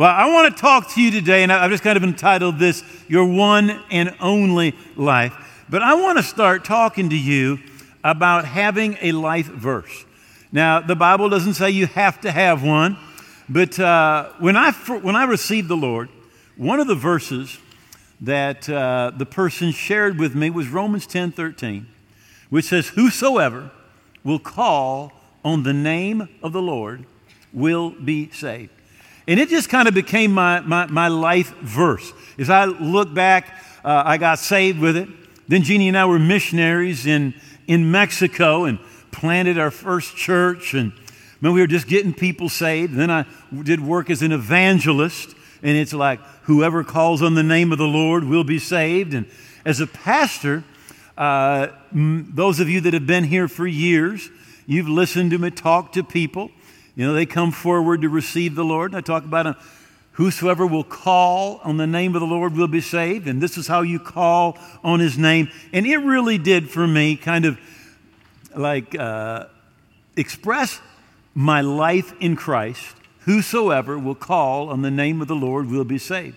Well, I want to talk to you today, and I've just kind of entitled this Your One and Only Life. But I want to start talking to you about having a life verse. Now, the Bible doesn't say you have to have one, but uh, when, I, when I received the Lord, one of the verses that uh, the person shared with me was Romans 10 13, which says, Whosoever will call on the name of the Lord will be saved. And it just kind of became my, my, my life verse. As I look back, uh, I got saved with it. Then Jeannie and I were missionaries in, in Mexico and planted our first church. And man, we were just getting people saved. Then I did work as an evangelist. And it's like, whoever calls on the name of the Lord will be saved. And as a pastor, uh, m- those of you that have been here for years, you've listened to me talk to people. You know, they come forward to receive the Lord. I talk about them. Whosoever will call on the name of the Lord will be saved. And this is how you call on his name. And it really did for me kind of like uh, express my life in Christ. Whosoever will call on the name of the Lord will be saved.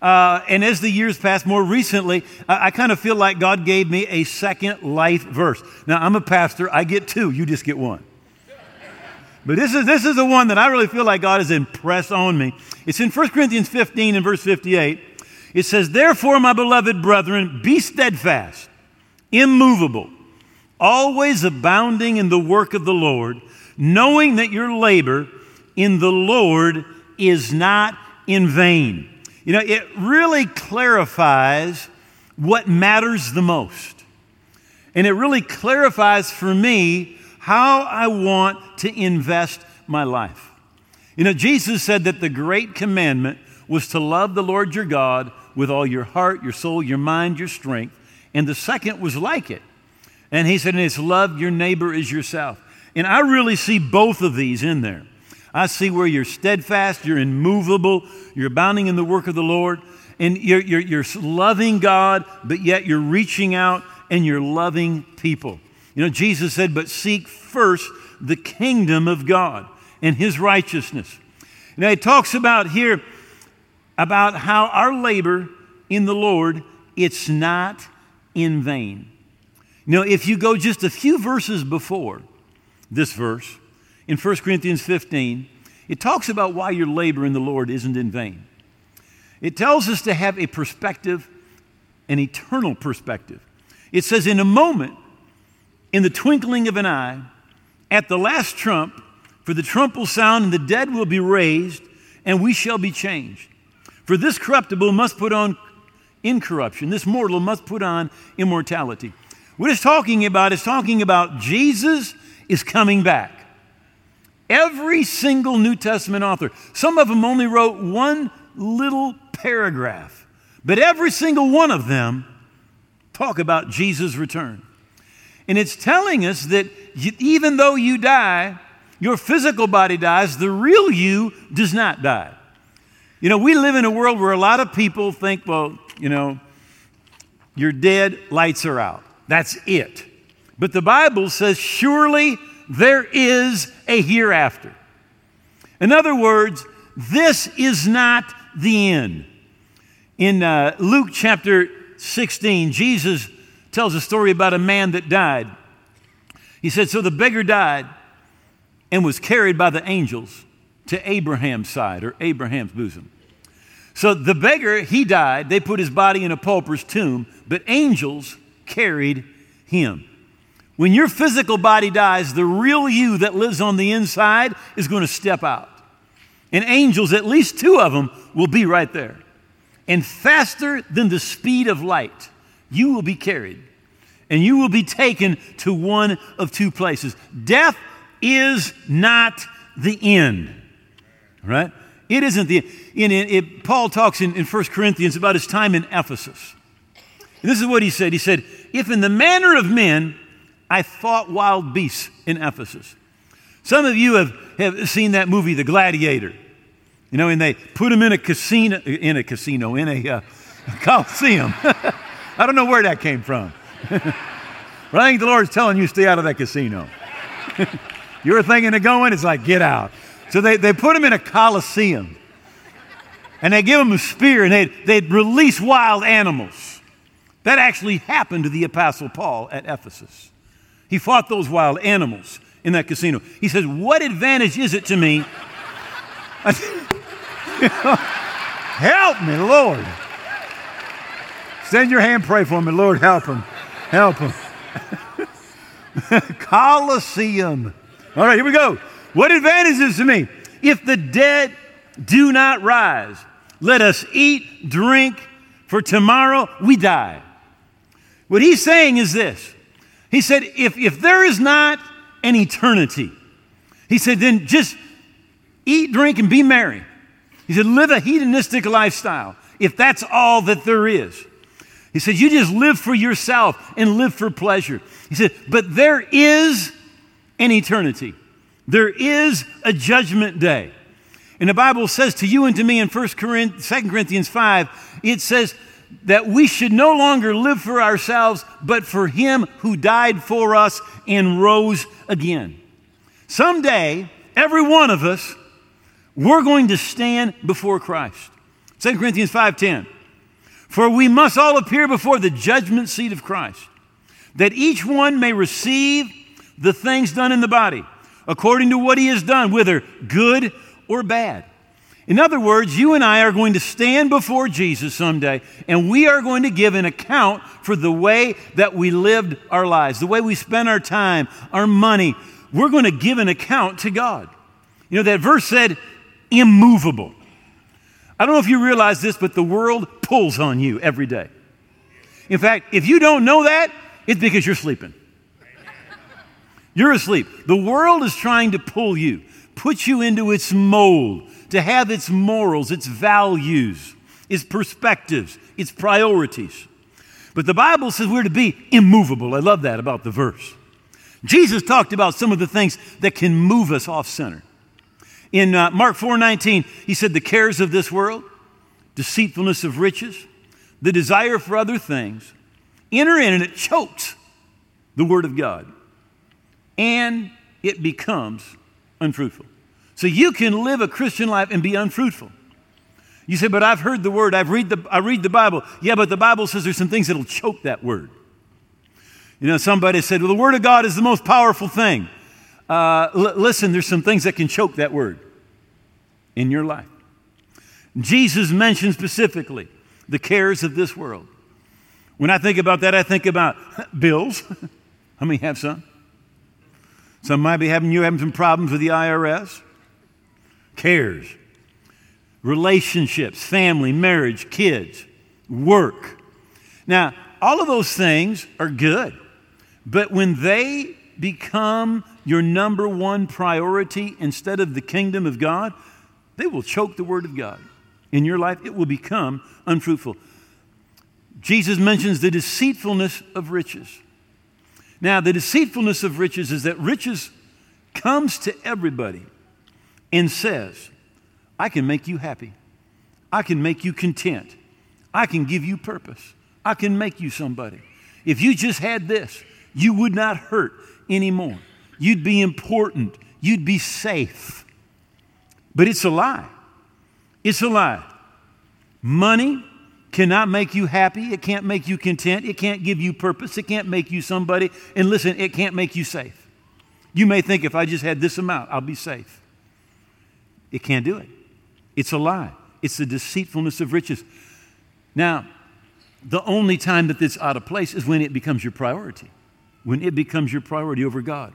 Uh, and as the years passed, more recently, I, I kind of feel like God gave me a second life verse. Now, I'm a pastor, I get two, you just get one. But this is, this is the one that I really feel like God has impressed on me. It's in 1 Corinthians 15 and verse 58. It says, Therefore, my beloved brethren, be steadfast, immovable, always abounding in the work of the Lord, knowing that your labor in the Lord is not in vain. You know, it really clarifies what matters the most. And it really clarifies for me how I want to invest my life. You know, Jesus said that the great commandment was to love the Lord your God with all your heart, your soul, your mind, your strength. And the second was like it. And he said, and it's love your neighbor as yourself. And I really see both of these in there. I see where you're steadfast, you're immovable, you're abounding in the work of the Lord, and you're, you're, you're loving God, but yet you're reaching out and you're loving people. You know, Jesus said, but seek first the kingdom of God and his righteousness. Now, he talks about here about how our labor in the Lord, it's not in vain. Now, if you go just a few verses before this verse, in 1 Corinthians 15, it talks about why your labor in the Lord isn't in vain. It tells us to have a perspective, an eternal perspective. It says, in a moment, in the twinkling of an eye, at the last trump, for the trump will sound and the dead will be raised, and we shall be changed. For this corruptible must put on incorruption, this mortal must put on immortality. What it's talking about is talking about Jesus is coming back. Every single New Testament author, some of them only wrote one little paragraph, but every single one of them talk about Jesus' return. And it's telling us that even though you die, your physical body dies, the real you does not die. You know, we live in a world where a lot of people think, well, you know, you're dead, lights are out. That's it. But the Bible says, surely there is a hereafter. In other words, this is not the end. In uh, Luke chapter 16, Jesus tells a story about a man that died. He said, So the beggar died and was carried by the angels to Abraham's side or Abraham's bosom. So the beggar, he died. They put his body in a pauper's tomb, but angels carried him. When your physical body dies, the real you that lives on the inside is going to step out. And angels, at least two of them, will be right there. And faster than the speed of light, you will be carried and you will be taken to one of two places. Death is not the end, right? It isn't the in, in it, Paul talks in, in 1 Corinthians about his time in Ephesus. And this is what he said. He said, If in the manner of men I fought wild beasts in Ephesus. Some of you have, have seen that movie, The Gladiator. You know, and they put him in a casino, in a casino, in a uh, coliseum. I don't know where that came from. but I think the Lord's telling you stay out of that casino. you were thinking of going, it's like, get out. So they, they put him in a coliseum. and they give him a spear and they'd, they'd release wild animals. That actually happened to the Apostle Paul at Ephesus. He fought those wild animals in that casino. He says, What advantage is it to me? help me, Lord. Send your hand, pray for me. Lord, help him. Help him. Colosseum. All right, here we go. What advantage is to me? If the dead do not rise, let us eat, drink, for tomorrow we die. What he's saying is this He said, if, if there is not an eternity, he said, then just eat, drink, and be merry. He said, live a hedonistic lifestyle if that's all that there is. He said, You just live for yourself and live for pleasure. He said, But there is an eternity, there is a judgment day. And the Bible says to you and to me in 1 Corinthians, 2 Corinthians 5, it says that we should no longer live for ourselves, but for Him who died for us and rose again. Someday, every one of us, we're going to stand before Christ. 2 Corinthians 5:10. For we must all appear before the judgment seat of Christ, that each one may receive the things done in the body, according to what he has done, whether good or bad. In other words, you and I are going to stand before Jesus someday, and we are going to give an account for the way that we lived our lives, the way we spent our time, our money. We're going to give an account to God. You know, that verse said, immovable. I don't know if you realize this, but the world pulls on you every day. In fact, if you don't know that, it's because you're sleeping. You're asleep. The world is trying to pull you, put you into its mold, to have its morals, its values, its perspectives, its priorities. But the Bible says we're to be immovable. I love that about the verse. Jesus talked about some of the things that can move us off center. In uh, Mark 4:19, he said, "The cares of this world, deceitfulness of riches, the desire for other things, enter in and it chokes the word of God, and it becomes unfruitful." So you can live a Christian life and be unfruitful. You say, "But I've heard the word. I've read the I read the Bible." Yeah, but the Bible says there's some things that'll choke that word. You know, somebody said, "Well, the word of God is the most powerful thing." Uh, l- listen, there's some things that can choke that word in your life. Jesus mentioned specifically the cares of this world. When I think about that, I think about bills. How many have some? Some might be having you having some problems with the IRS. Cares, relationships, family, marriage, kids, work. Now, all of those things are good, but when they become your number one priority instead of the kingdom of God, they will choke the word of God. In your life, it will become unfruitful. Jesus mentions the deceitfulness of riches. Now, the deceitfulness of riches is that riches comes to everybody and says, I can make you happy. I can make you content. I can give you purpose. I can make you somebody. If you just had this, you would not hurt anymore. You'd be important. You'd be safe. But it's a lie. It's a lie. Money cannot make you happy. It can't make you content. It can't give you purpose. It can't make you somebody. And listen, it can't make you safe. You may think if I just had this amount, I'll be safe. It can't do it. It's a lie. It's the deceitfulness of riches. Now, the only time that it's out of place is when it becomes your priority, when it becomes your priority over God.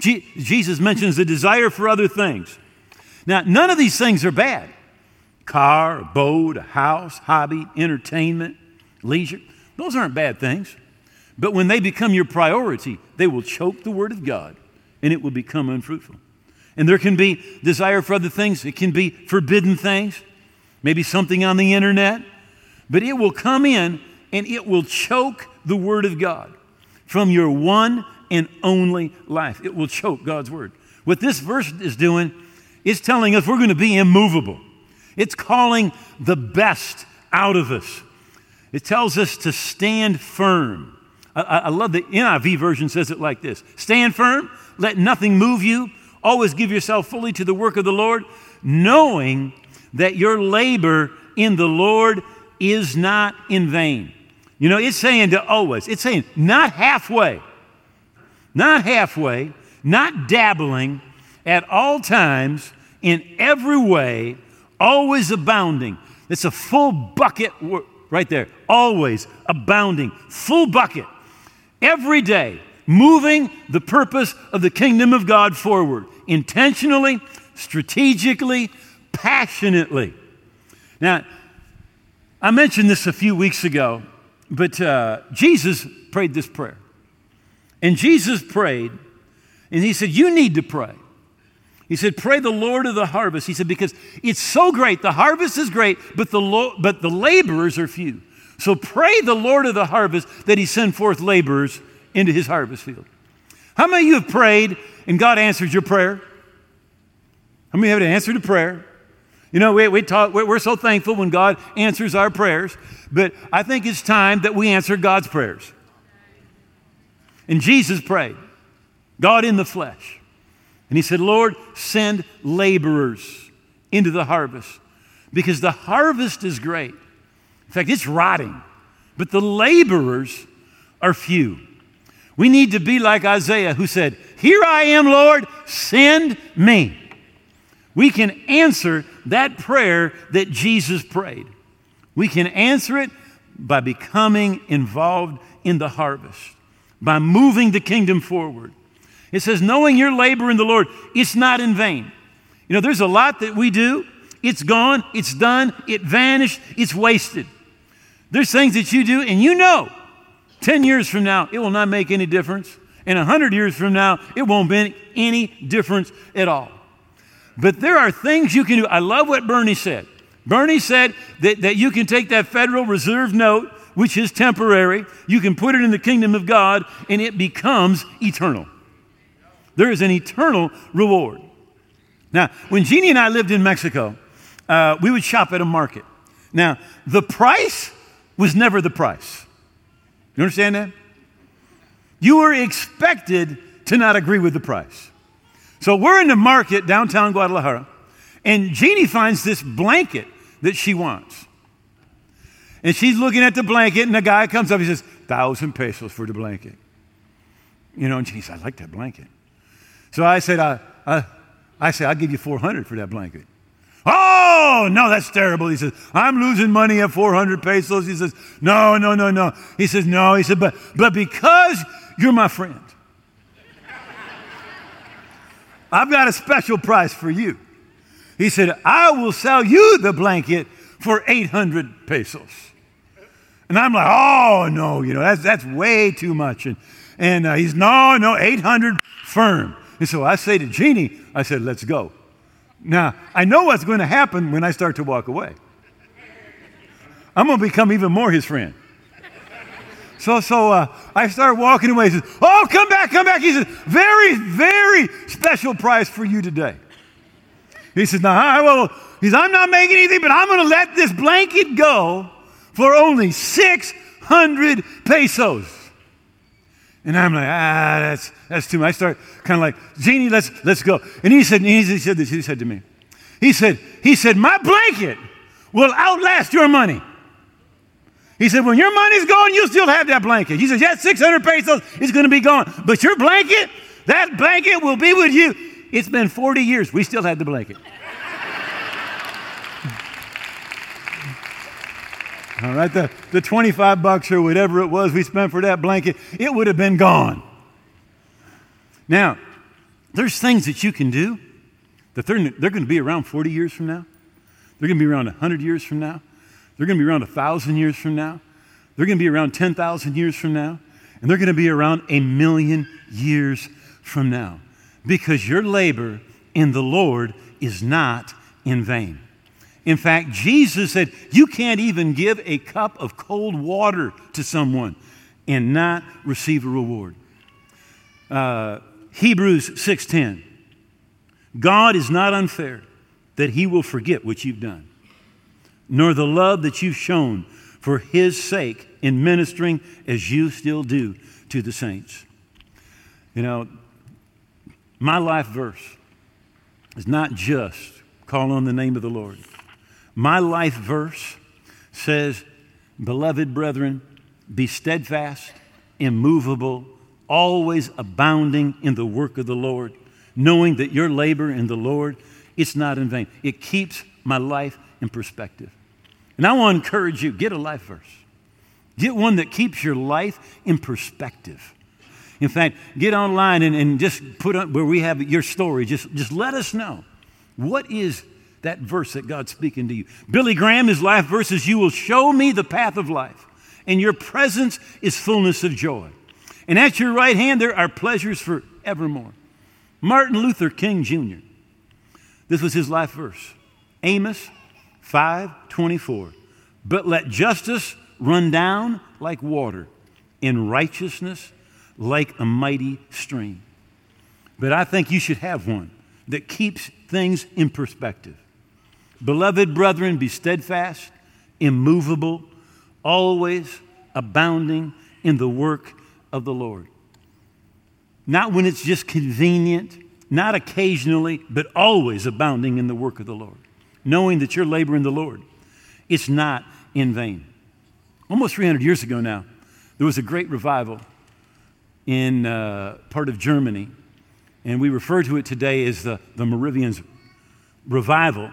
Je- Jesus mentions the desire for other things. Now, none of these things are bad car, boat, house, hobby, entertainment, leisure. Those aren't bad things. But when they become your priority, they will choke the Word of God and it will become unfruitful. And there can be desire for other things, it can be forbidden things, maybe something on the internet, but it will come in and it will choke the Word of God from your one and only life. It will choke God's Word. What this verse is doing is telling us we're going to be immovable. It's calling the best out of us. It tells us to stand firm. I, I, love the NIV version says it like this Stand firm, let nothing move you. Always give yourself fully to the work of the Lord, knowing that your labor in the Lord is not in vain. You know, it's saying to always, it's saying not halfway, not halfway, not dabbling, at all times, in every way, always abounding. It's a full bucket right there, always abounding, full bucket, every day, moving the purpose of the kingdom of God forward, intentionally, strategically, passionately. Now, I mentioned this a few weeks ago, but uh, Jesus prayed this prayer. And Jesus prayed, and he said, You need to pray. He said, Pray the Lord of the harvest. He said, Because it's so great. The harvest is great, but the, lo- but the laborers are few. So pray the Lord of the harvest that he send forth laborers into his harvest field. How many of you have prayed and God answered your prayer? How many have an answer to prayer? You know, we, we talk, we're so thankful when God answers our prayers, but I think it's time that we answer God's prayers. And Jesus prayed, God in the flesh. And he said, Lord, send laborers into the harvest because the harvest is great. In fact, it's rotting, but the laborers are few. We need to be like Isaiah who said, Here I am, Lord, send me. We can answer that prayer that Jesus prayed. We can answer it by becoming involved in the harvest, by moving the kingdom forward. It says, knowing your labor in the Lord, it's not in vain. You know, there's a lot that we do, it's gone, it's done, it vanished, it's wasted. There's things that you do, and you know 10 years from now, it will not make any difference. And 100 years from now, it won't make any difference at all. But there are things you can do. I love what Bernie said. Bernie said that, that you can take that Federal Reserve note, which is temporary, you can put it in the kingdom of God, and it becomes eternal. There is an eternal reward. Now, when Jeannie and I lived in Mexico, uh, we would shop at a market. Now, the price was never the price. You understand that? You were expected to not agree with the price. So we're in the market downtown Guadalajara, and Jeannie finds this blanket that she wants. And she's looking at the blanket, and the guy comes up, he says, thousand pesos for the blanket. You know, and she says, I like that blanket. So I said, I, I, I said, I'll give you 400 for that blanket. Oh, no, that's terrible. He says, I'm losing money at 400 pesos. He says, no, no, no, no. He says, no. He said, but, but because you're my friend, I've got a special price for you. He said, I will sell you the blanket for 800 pesos. And I'm like, oh, no, you know, that's, that's way too much. And, and uh, he's, no, no, 800 firm. And so I say to Jeannie, I said, let's go. Now, I know what's going to happen when I start to walk away. I'm going to become even more his friend. So, so uh, I start walking away. He says, Oh, come back, come back. He says, Very, very special price for you today. He says, Now, I will. He says, I'm not making anything, but I'm going to let this blanket go for only 600 pesos. And I'm like, ah, that's, that's too much. I start kind of like, Jeannie, let's, let's go. And he said, he said this, he said to me, he said, he said, my blanket will outlast your money. He said, when your money's gone, you'll still have that blanket. He says, yeah, 600 pesos is going to be gone. But your blanket, that blanket will be with you. It's been 40 years. We still had the blanket. All right, the, the 25 bucks or whatever it was we spent for that blanket, it would have been gone. Now, there's things that you can do that they're, they're going to be around 40 years from now. They're going to be around 100 years from now. They're going to be around 1,000 years from now. They're going to be around 10,000 years from now. And they're going to be around a million years from now. Because your labor in the Lord is not in vain. In fact, Jesus said, You can't even give a cup of cold water to someone and not receive a reward. Uh, Hebrews 6:10. God is not unfair that he will forget what you've done, nor the love that you've shown for his sake in ministering as you still do to the saints. You know, my life verse is not just call on the name of the Lord. My life verse says, Beloved brethren, be steadfast, immovable, always abounding in the work of the Lord, knowing that your labor in the Lord, it's not in vain. It keeps my life in perspective. And I want to encourage you get a life verse. Get one that keeps your life in perspective. In fact, get online and, and just put up where we have your story. Just, just let us know. What is that verse that God's speaking to you? Billy Graham, his life verse is You will show me the path of life, and your presence is fullness of joy. And at your right hand there are pleasures forevermore. Martin Luther King Jr. This was his life verse. Amos 5:24. But let justice run down like water, in righteousness like a mighty stream. But I think you should have one that keeps things in perspective. Beloved brethren, be steadfast, immovable, always abounding in the work of the Lord. Not when it's just convenient, not occasionally, but always abounding in the work of the Lord. Knowing that your labor in the Lord, it's not in vain. Almost 300 years ago now, there was a great revival in uh, part of Germany, and we refer to it today as the, the Moravians revival.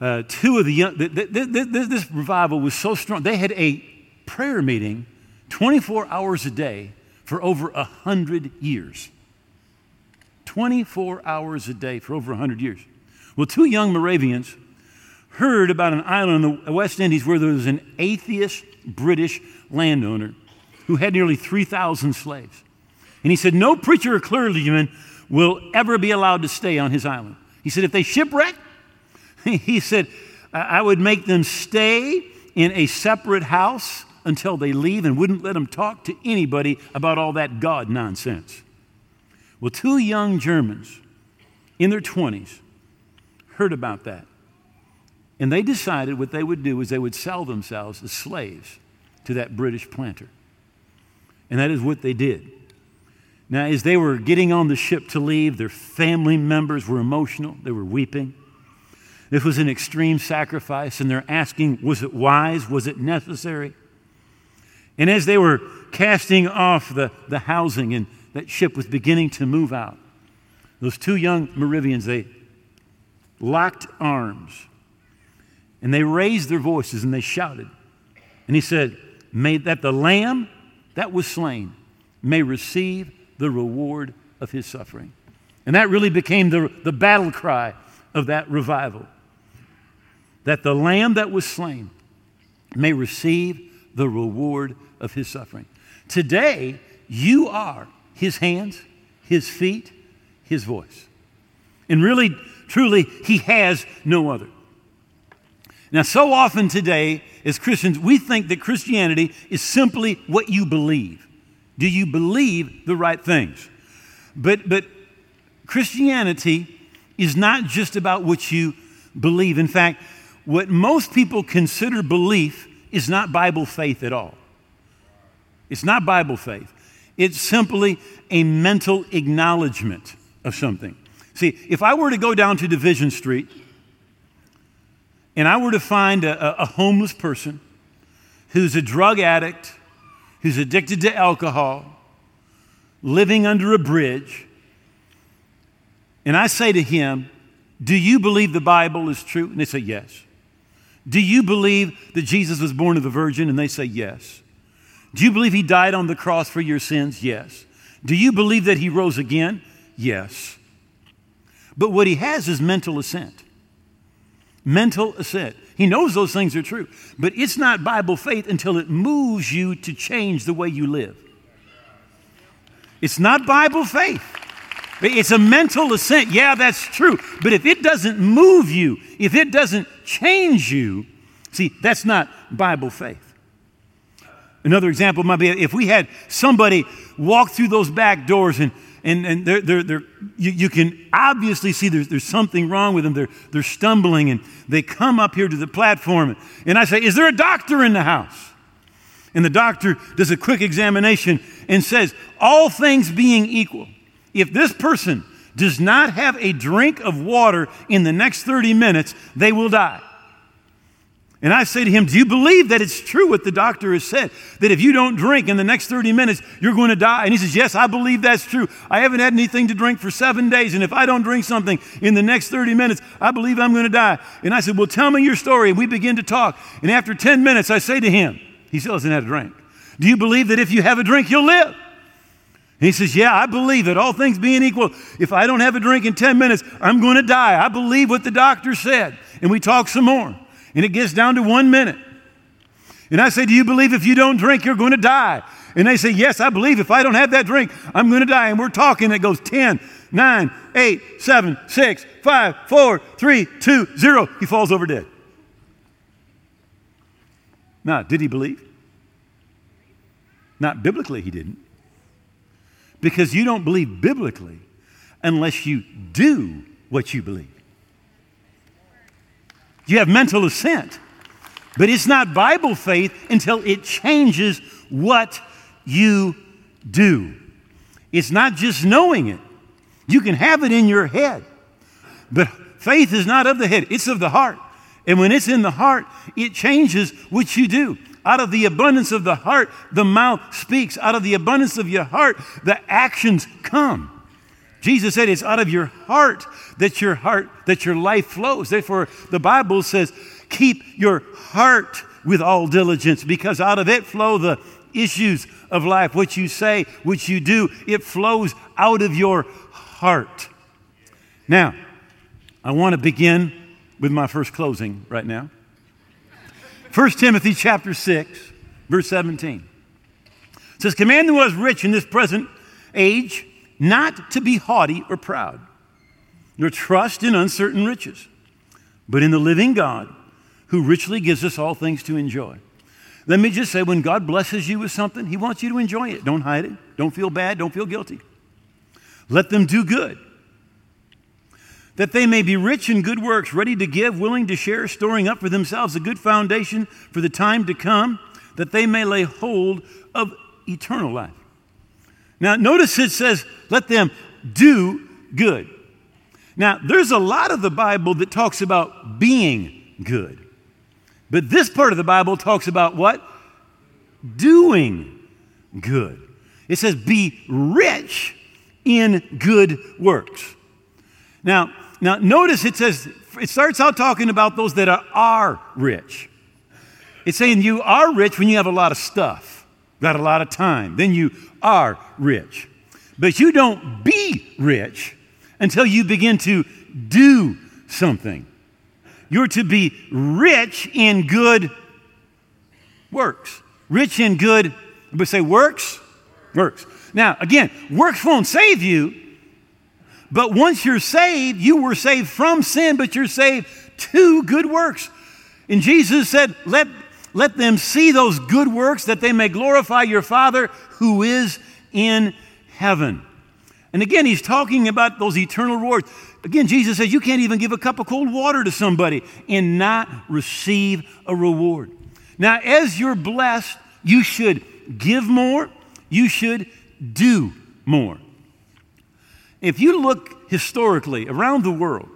Uh, two of the young, th- th- th- this revival was so strong, they had a prayer meeting 24 hours a day for over 100 years. 24 hours a day for over 100 years. Well, two young Moravians heard about an island in the West Indies where there was an atheist British landowner who had nearly 3,000 slaves. And he said, No preacher or clergyman will ever be allowed to stay on his island. He said, If they shipwreck, he said, I would make them stay in a separate house until they leave and wouldn't let them talk to anybody about all that God nonsense. Well, two young Germans in their 20s heard about that. And they decided what they would do is they would sell themselves as slaves to that British planter. And that is what they did. Now, as they were getting on the ship to leave, their family members were emotional. They were weeping. This was an extreme sacrifice, and they're asking, was it wise? Was it necessary? And as they were casting off the, the housing and that ship was beginning to move out, those two young Moravians, they locked arms and they raised their voices and they shouted. And he said, May that the lamb that was slain may receive the reward of his suffering. And that really became the, the battle cry of that revival. That the lamb that was slain may receive the reward of his suffering. Today, you are his hands, his feet, his voice. And really, truly, he has no other. Now, so often today, as Christians, we think that Christianity is simply what you believe. Do you believe the right things? But, but Christianity is not just about what you believe. In fact, what most people consider belief is not Bible faith at all. It's not Bible faith. It's simply a mental acknowledgement of something. See, if I were to go down to Division Street and I were to find a, a homeless person who's a drug addict, who's addicted to alcohol, living under a bridge, and I say to him, Do you believe the Bible is true? And they say, Yes. Do you believe that Jesus was born of a virgin? And they say, Yes. Do you believe he died on the cross for your sins? Yes. Do you believe that he rose again? Yes. But what he has is mental assent mental assent. He knows those things are true, but it's not Bible faith until it moves you to change the way you live. It's not Bible faith. It's a mental assent. Yeah, that's true. But if it doesn't move you, if it doesn't change you, see, that's not Bible faith. Another example might be if we had somebody walk through those back doors and and, and they're, they're, they're, you, you can obviously see there's, there's something wrong with them. They're, they're stumbling and they come up here to the platform. And I say, Is there a doctor in the house? And the doctor does a quick examination and says, All things being equal, if this person does not have a drink of water in the next 30 minutes, they will die. And I say to him, Do you believe that it's true what the doctor has said? That if you don't drink in the next 30 minutes, you're going to die? And he says, Yes, I believe that's true. I haven't had anything to drink for seven days. And if I don't drink something in the next 30 minutes, I believe I'm going to die. And I said, Well, tell me your story. And we begin to talk. And after 10 minutes, I say to him, He still hasn't had a drink. Do you believe that if you have a drink, you'll live? He says, Yeah, I believe that all things being equal, if I don't have a drink in 10 minutes, I'm going to die. I believe what the doctor said. And we talk some more and it gets down to one minute. And I say, Do you believe if you don't drink, you're going to die? And they say, Yes, I believe if I don't have that drink, I'm going to die. And we're talking, it goes 10, 9, 8, 7, 6, 5, 4, 3, 2, 0. He falls over dead. Now, did he believe? Not biblically, he didn't. Because you don't believe biblically unless you do what you believe. You have mental assent. But it's not Bible faith until it changes what you do. It's not just knowing it. You can have it in your head. But faith is not of the head, it's of the heart. And when it's in the heart, it changes what you do. Out of the abundance of the heart, the mouth speaks. Out of the abundance of your heart, the actions come. Jesus said it's out of your heart that your heart, that your life flows. Therefore, the Bible says, keep your heart with all diligence, because out of it flow the issues of life. What you say, what you do, it flows out of your heart. Now, I want to begin with my first closing right now. 1 Timothy chapter 6, verse 17. It says, Command who was rich in this present age not to be haughty or proud, nor trust in uncertain riches, but in the living God who richly gives us all things to enjoy. Let me just say when God blesses you with something, He wants you to enjoy it. Don't hide it. Don't feel bad. Don't feel guilty. Let them do good. That they may be rich in good works, ready to give, willing to share, storing up for themselves a good foundation for the time to come, that they may lay hold of eternal life. Now, notice it says, let them do good. Now, there's a lot of the Bible that talks about being good. But this part of the Bible talks about what? Doing good. It says, be rich in good works. Now, now notice it says, it starts out talking about those that are, are rich. It's saying you are rich when you have a lot of stuff, got a lot of time. Then you are rich. But you don't be rich until you begin to do something. You're to be rich in good works. Rich in good, but say works? Works. Now, again, works won't save you, but once you're saved, you were saved from sin, but you're saved to good works. And Jesus said, Let let them see those good works that they may glorify your Father who is in heaven. And again, he's talking about those eternal rewards. Again, Jesus says you can't even give a cup of cold water to somebody and not receive a reward. Now, as you're blessed, you should give more, you should do more. If you look historically around the world,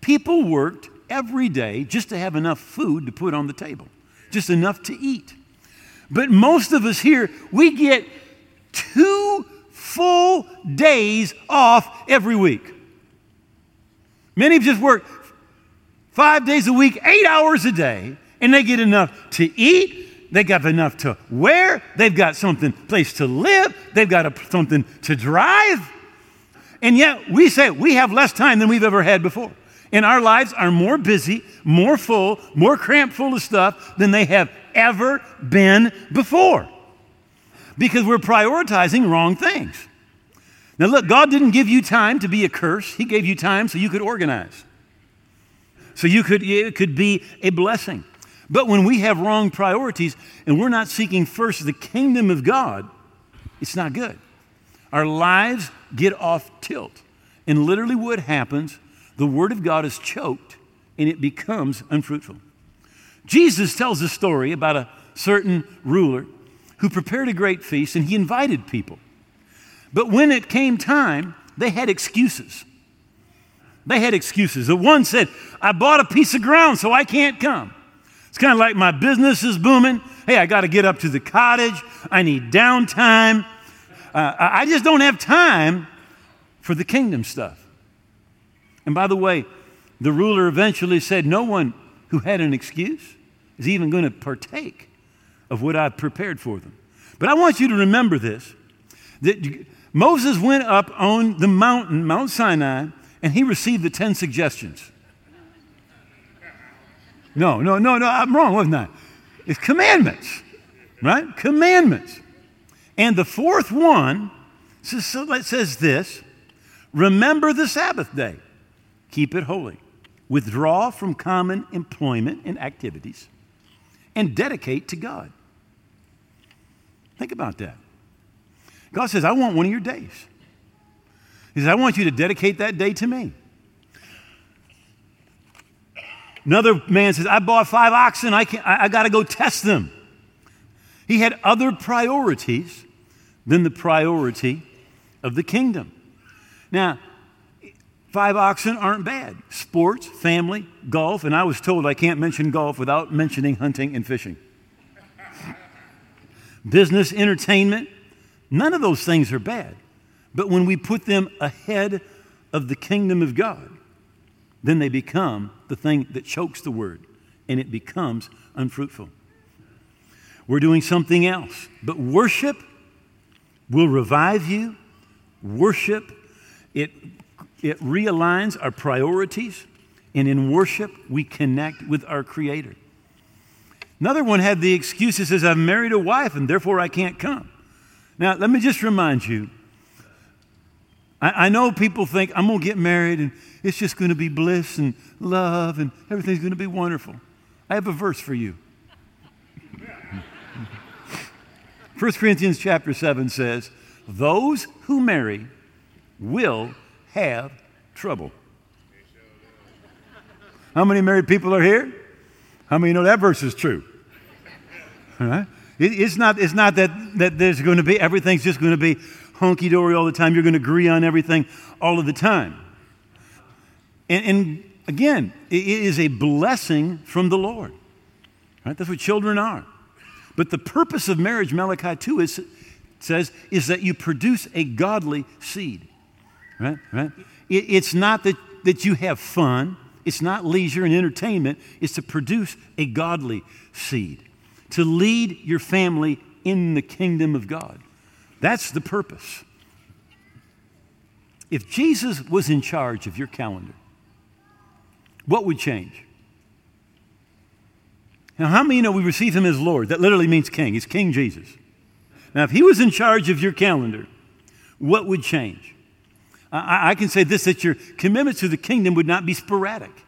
people worked every day just to have enough food to put on the table just enough to eat. But most of us here, we get two full days off every week. Many just work five days a week, eight hours a day, and they get enough to eat. They got enough to wear. They've got something place to live. They've got a, something to drive. And yet we say we have less time than we've ever had before and our lives are more busy, more full, more cramped full of stuff than they have ever been before because we're prioritizing wrong things. Now, look, God didn't give you time to be a curse, He gave you time so you could organize. So you could, it could be a blessing. But when we have wrong priorities and we're not seeking first the kingdom of God, it's not good. Our lives get off tilt. And literally, what happens the word of God is choked and it becomes unfruitful. Jesus tells a story about a certain ruler who prepared a great feast and he invited people. But when it came time, they had excuses. They had excuses. The one said, I bought a piece of ground, so I can't come. It's kind of like my business is booming. Hey, I got to get up to the cottage. I need downtime. Uh, I just don't have time for the kingdom stuff. And by the way, the ruler eventually said, No one who had an excuse is even going to partake of what I've prepared for them. But I want you to remember this that Moses went up on the mountain, Mount Sinai, and he received the 10 suggestions. No, no, no, no, I'm wrong, wasn't I? It's commandments, right? Commandments. And the fourth one says this remember the Sabbath day, keep it holy, withdraw from common employment and activities, and dedicate to God. Think about that. God says, I want one of your days. He says, I want you to dedicate that day to me. Another man says, I bought five oxen, I, can, I, I got to go test them. He had other priorities than the priority of the kingdom. Now, five oxen aren't bad. Sports, family, golf, and I was told I can't mention golf without mentioning hunting and fishing. Business, entertainment, none of those things are bad. But when we put them ahead of the kingdom of God, then they become the thing that chokes the word and it becomes unfruitful. We're doing something else. But worship will revive you. Worship, it, it realigns our priorities. And in worship, we connect with our Creator. Another one had the excuse that says, I've married a wife and therefore I can't come. Now, let me just remind you I, I know people think I'm going to get married and it's just going to be bliss and love and everything's going to be wonderful. I have a verse for you. 1 Corinthians chapter 7 says, Those who marry will have trouble. How many married people are here? How many know that verse is true? Right? It, it's, not, it's not that, that there's going to be, everything's just going to be hunky dory all the time. You're going to agree on everything all of the time. And, and again, it is a blessing from the Lord. Right? That's what children are. But the purpose of marriage, Malachi 2 is, says, is that you produce a godly seed. Right? Right? It, it's not that, that you have fun, it's not leisure and entertainment, it's to produce a godly seed, to lead your family in the kingdom of God. That's the purpose. If Jesus was in charge of your calendar, what would change? Now, how many know we receive him as Lord? That literally means king. He's King Jesus. Now, if he was in charge of your calendar, what would change? I, I can say this that your commitment to the kingdom would not be sporadic.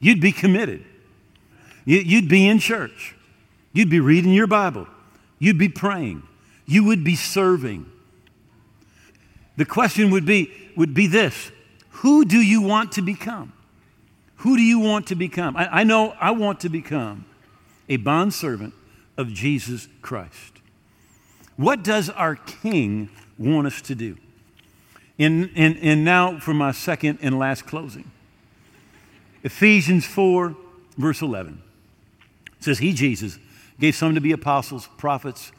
You'd be committed. You, you'd be in church. You'd be reading your Bible. You'd be praying you would be serving. The question would be, would be this Who do you want to become? Who do you want to become? I, I know I want to become a bondservant of Jesus Christ. What does our King want us to do? And, and, and now for my second and last closing Ephesians 4, verse 11. It says, He, Jesus, gave some to be apostles, prophets,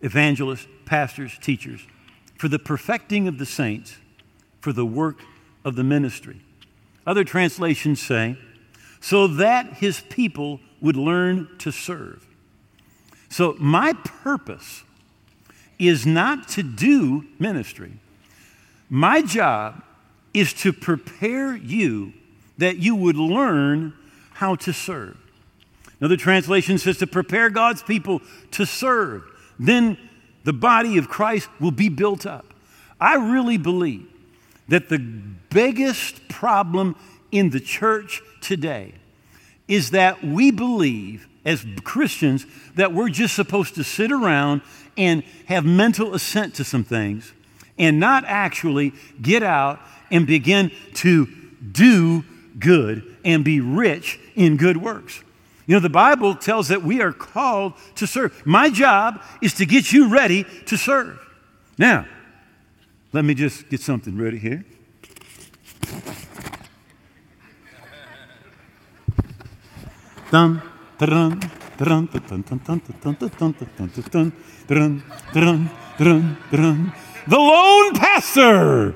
evangelists, pastors, teachers, for the perfecting of the saints, for the work of the ministry. Other translations say, so that his people would learn to serve. So, my purpose is not to do ministry. My job is to prepare you that you would learn how to serve. Another translation says to prepare God's people to serve then the body of Christ will be built up. I really believe that the biggest problem in the church today is that we believe as Christians that we're just supposed to sit around and have mental assent to some things and not actually get out and begin to do good and be rich in good works. You know, the Bible tells that we are called to serve. My job is to get you ready to serve. Now, let me just get something ready here. The lone pastor,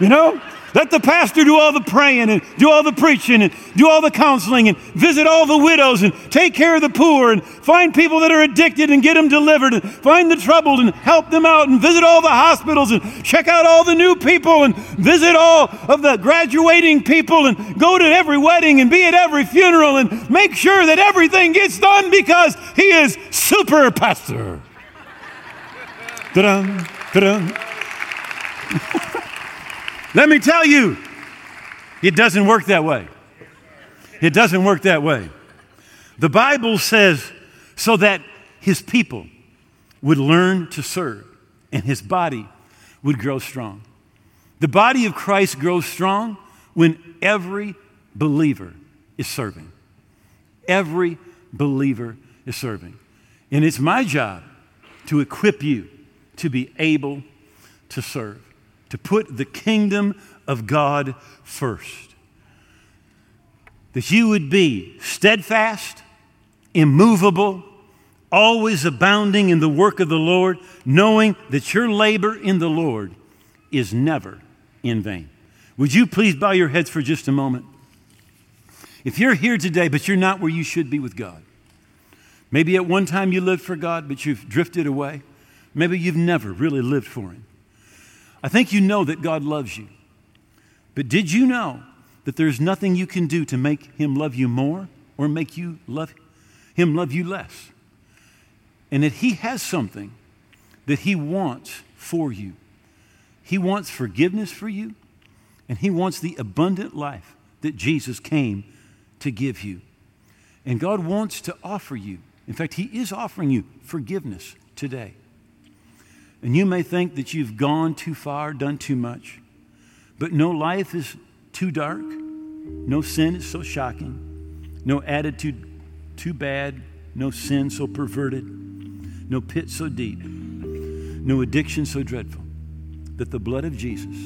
you know? Let the pastor do all the praying and do all the preaching and do all the counseling and visit all the widows and take care of the poor and find people that are addicted and get them delivered and find the troubled and help them out and visit all the hospitals and check out all the new people and visit all of the graduating people and go to every wedding and be at every funeral and make sure that everything gets done because he is super pastor. Ta-dum, ta-dum. Let me tell you, it doesn't work that way. It doesn't work that way. The Bible says so that his people would learn to serve and his body would grow strong. The body of Christ grows strong when every believer is serving. Every believer is serving. And it's my job to equip you to be able to serve to put the kingdom of God first. That you would be steadfast, immovable, always abounding in the work of the Lord, knowing that your labor in the Lord is never in vain. Would you please bow your heads for just a moment? If you're here today, but you're not where you should be with God, maybe at one time you lived for God, but you've drifted away, maybe you've never really lived for Him. I think you know that God loves you. But did you know that there's nothing you can do to make him love you more or make you love him love you less? And that he has something that he wants for you. He wants forgiveness for you, and he wants the abundant life that Jesus came to give you. And God wants to offer you, in fact, he is offering you forgiveness today. And you may think that you've gone too far, done too much. But no life is too dark. No sin is so shocking. No attitude too bad. No sin so perverted. No pit so deep. No addiction so dreadful that the blood of Jesus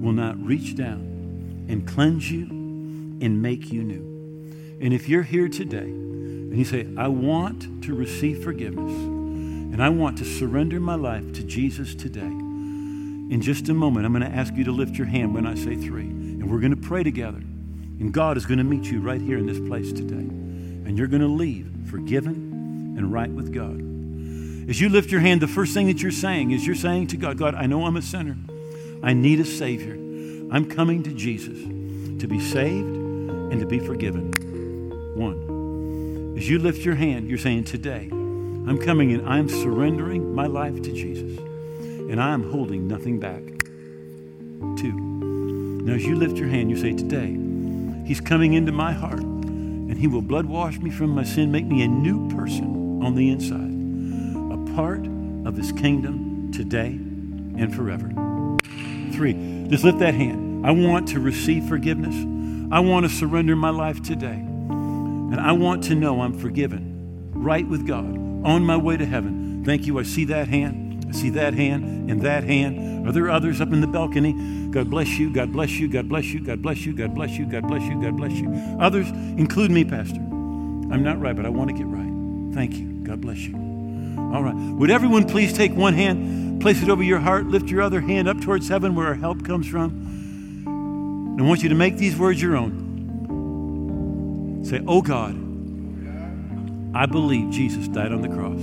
will not reach down and cleanse you and make you new. And if you're here today and you say, I want to receive forgiveness, and I want to surrender my life to Jesus today. In just a moment, I'm going to ask you to lift your hand when I say three. And we're going to pray together. And God is going to meet you right here in this place today. And you're going to leave forgiven and right with God. As you lift your hand, the first thing that you're saying is you're saying to God, God, I know I'm a sinner. I need a Savior. I'm coming to Jesus to be saved and to be forgiven. One. As you lift your hand, you're saying, Today, I'm coming and I'm surrendering my life to Jesus. And I'm holding nothing back. Two. Now, as you lift your hand, you say, Today, He's coming into my heart and He will blood wash me from my sin, make me a new person on the inside, a part of His kingdom today and forever. Three, just lift that hand. I want to receive forgiveness. I want to surrender my life today. And I want to know I'm forgiven, right with God on my way to heaven. Thank you. I see that hand. I see that hand and that hand. Are there others up in the balcony? God bless you. God bless you. God bless you. God bless you. God bless you. God bless you. God bless you. Others, include me, Pastor. I'm not right, but I want to get right. Thank you. God bless you. All right. Would everyone please take one hand, place it over your heart, lift your other hand up towards heaven where our help comes from? And I want you to make these words your own. Say, Oh God. I believe Jesus died on the cross.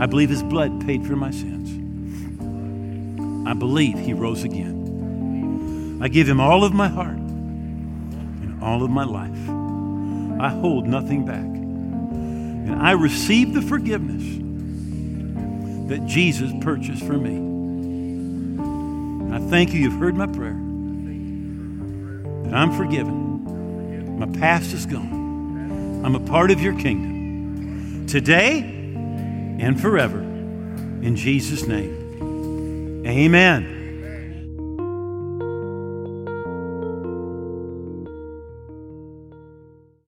I believe his blood paid for my sins. I believe he rose again. I give him all of my heart and all of my life. I hold nothing back. And I receive the forgiveness that Jesus purchased for me. I thank you, you've heard my prayer, that I'm forgiven. My past is gone. I'm a part of your kingdom today and forever. In Jesus' name, amen.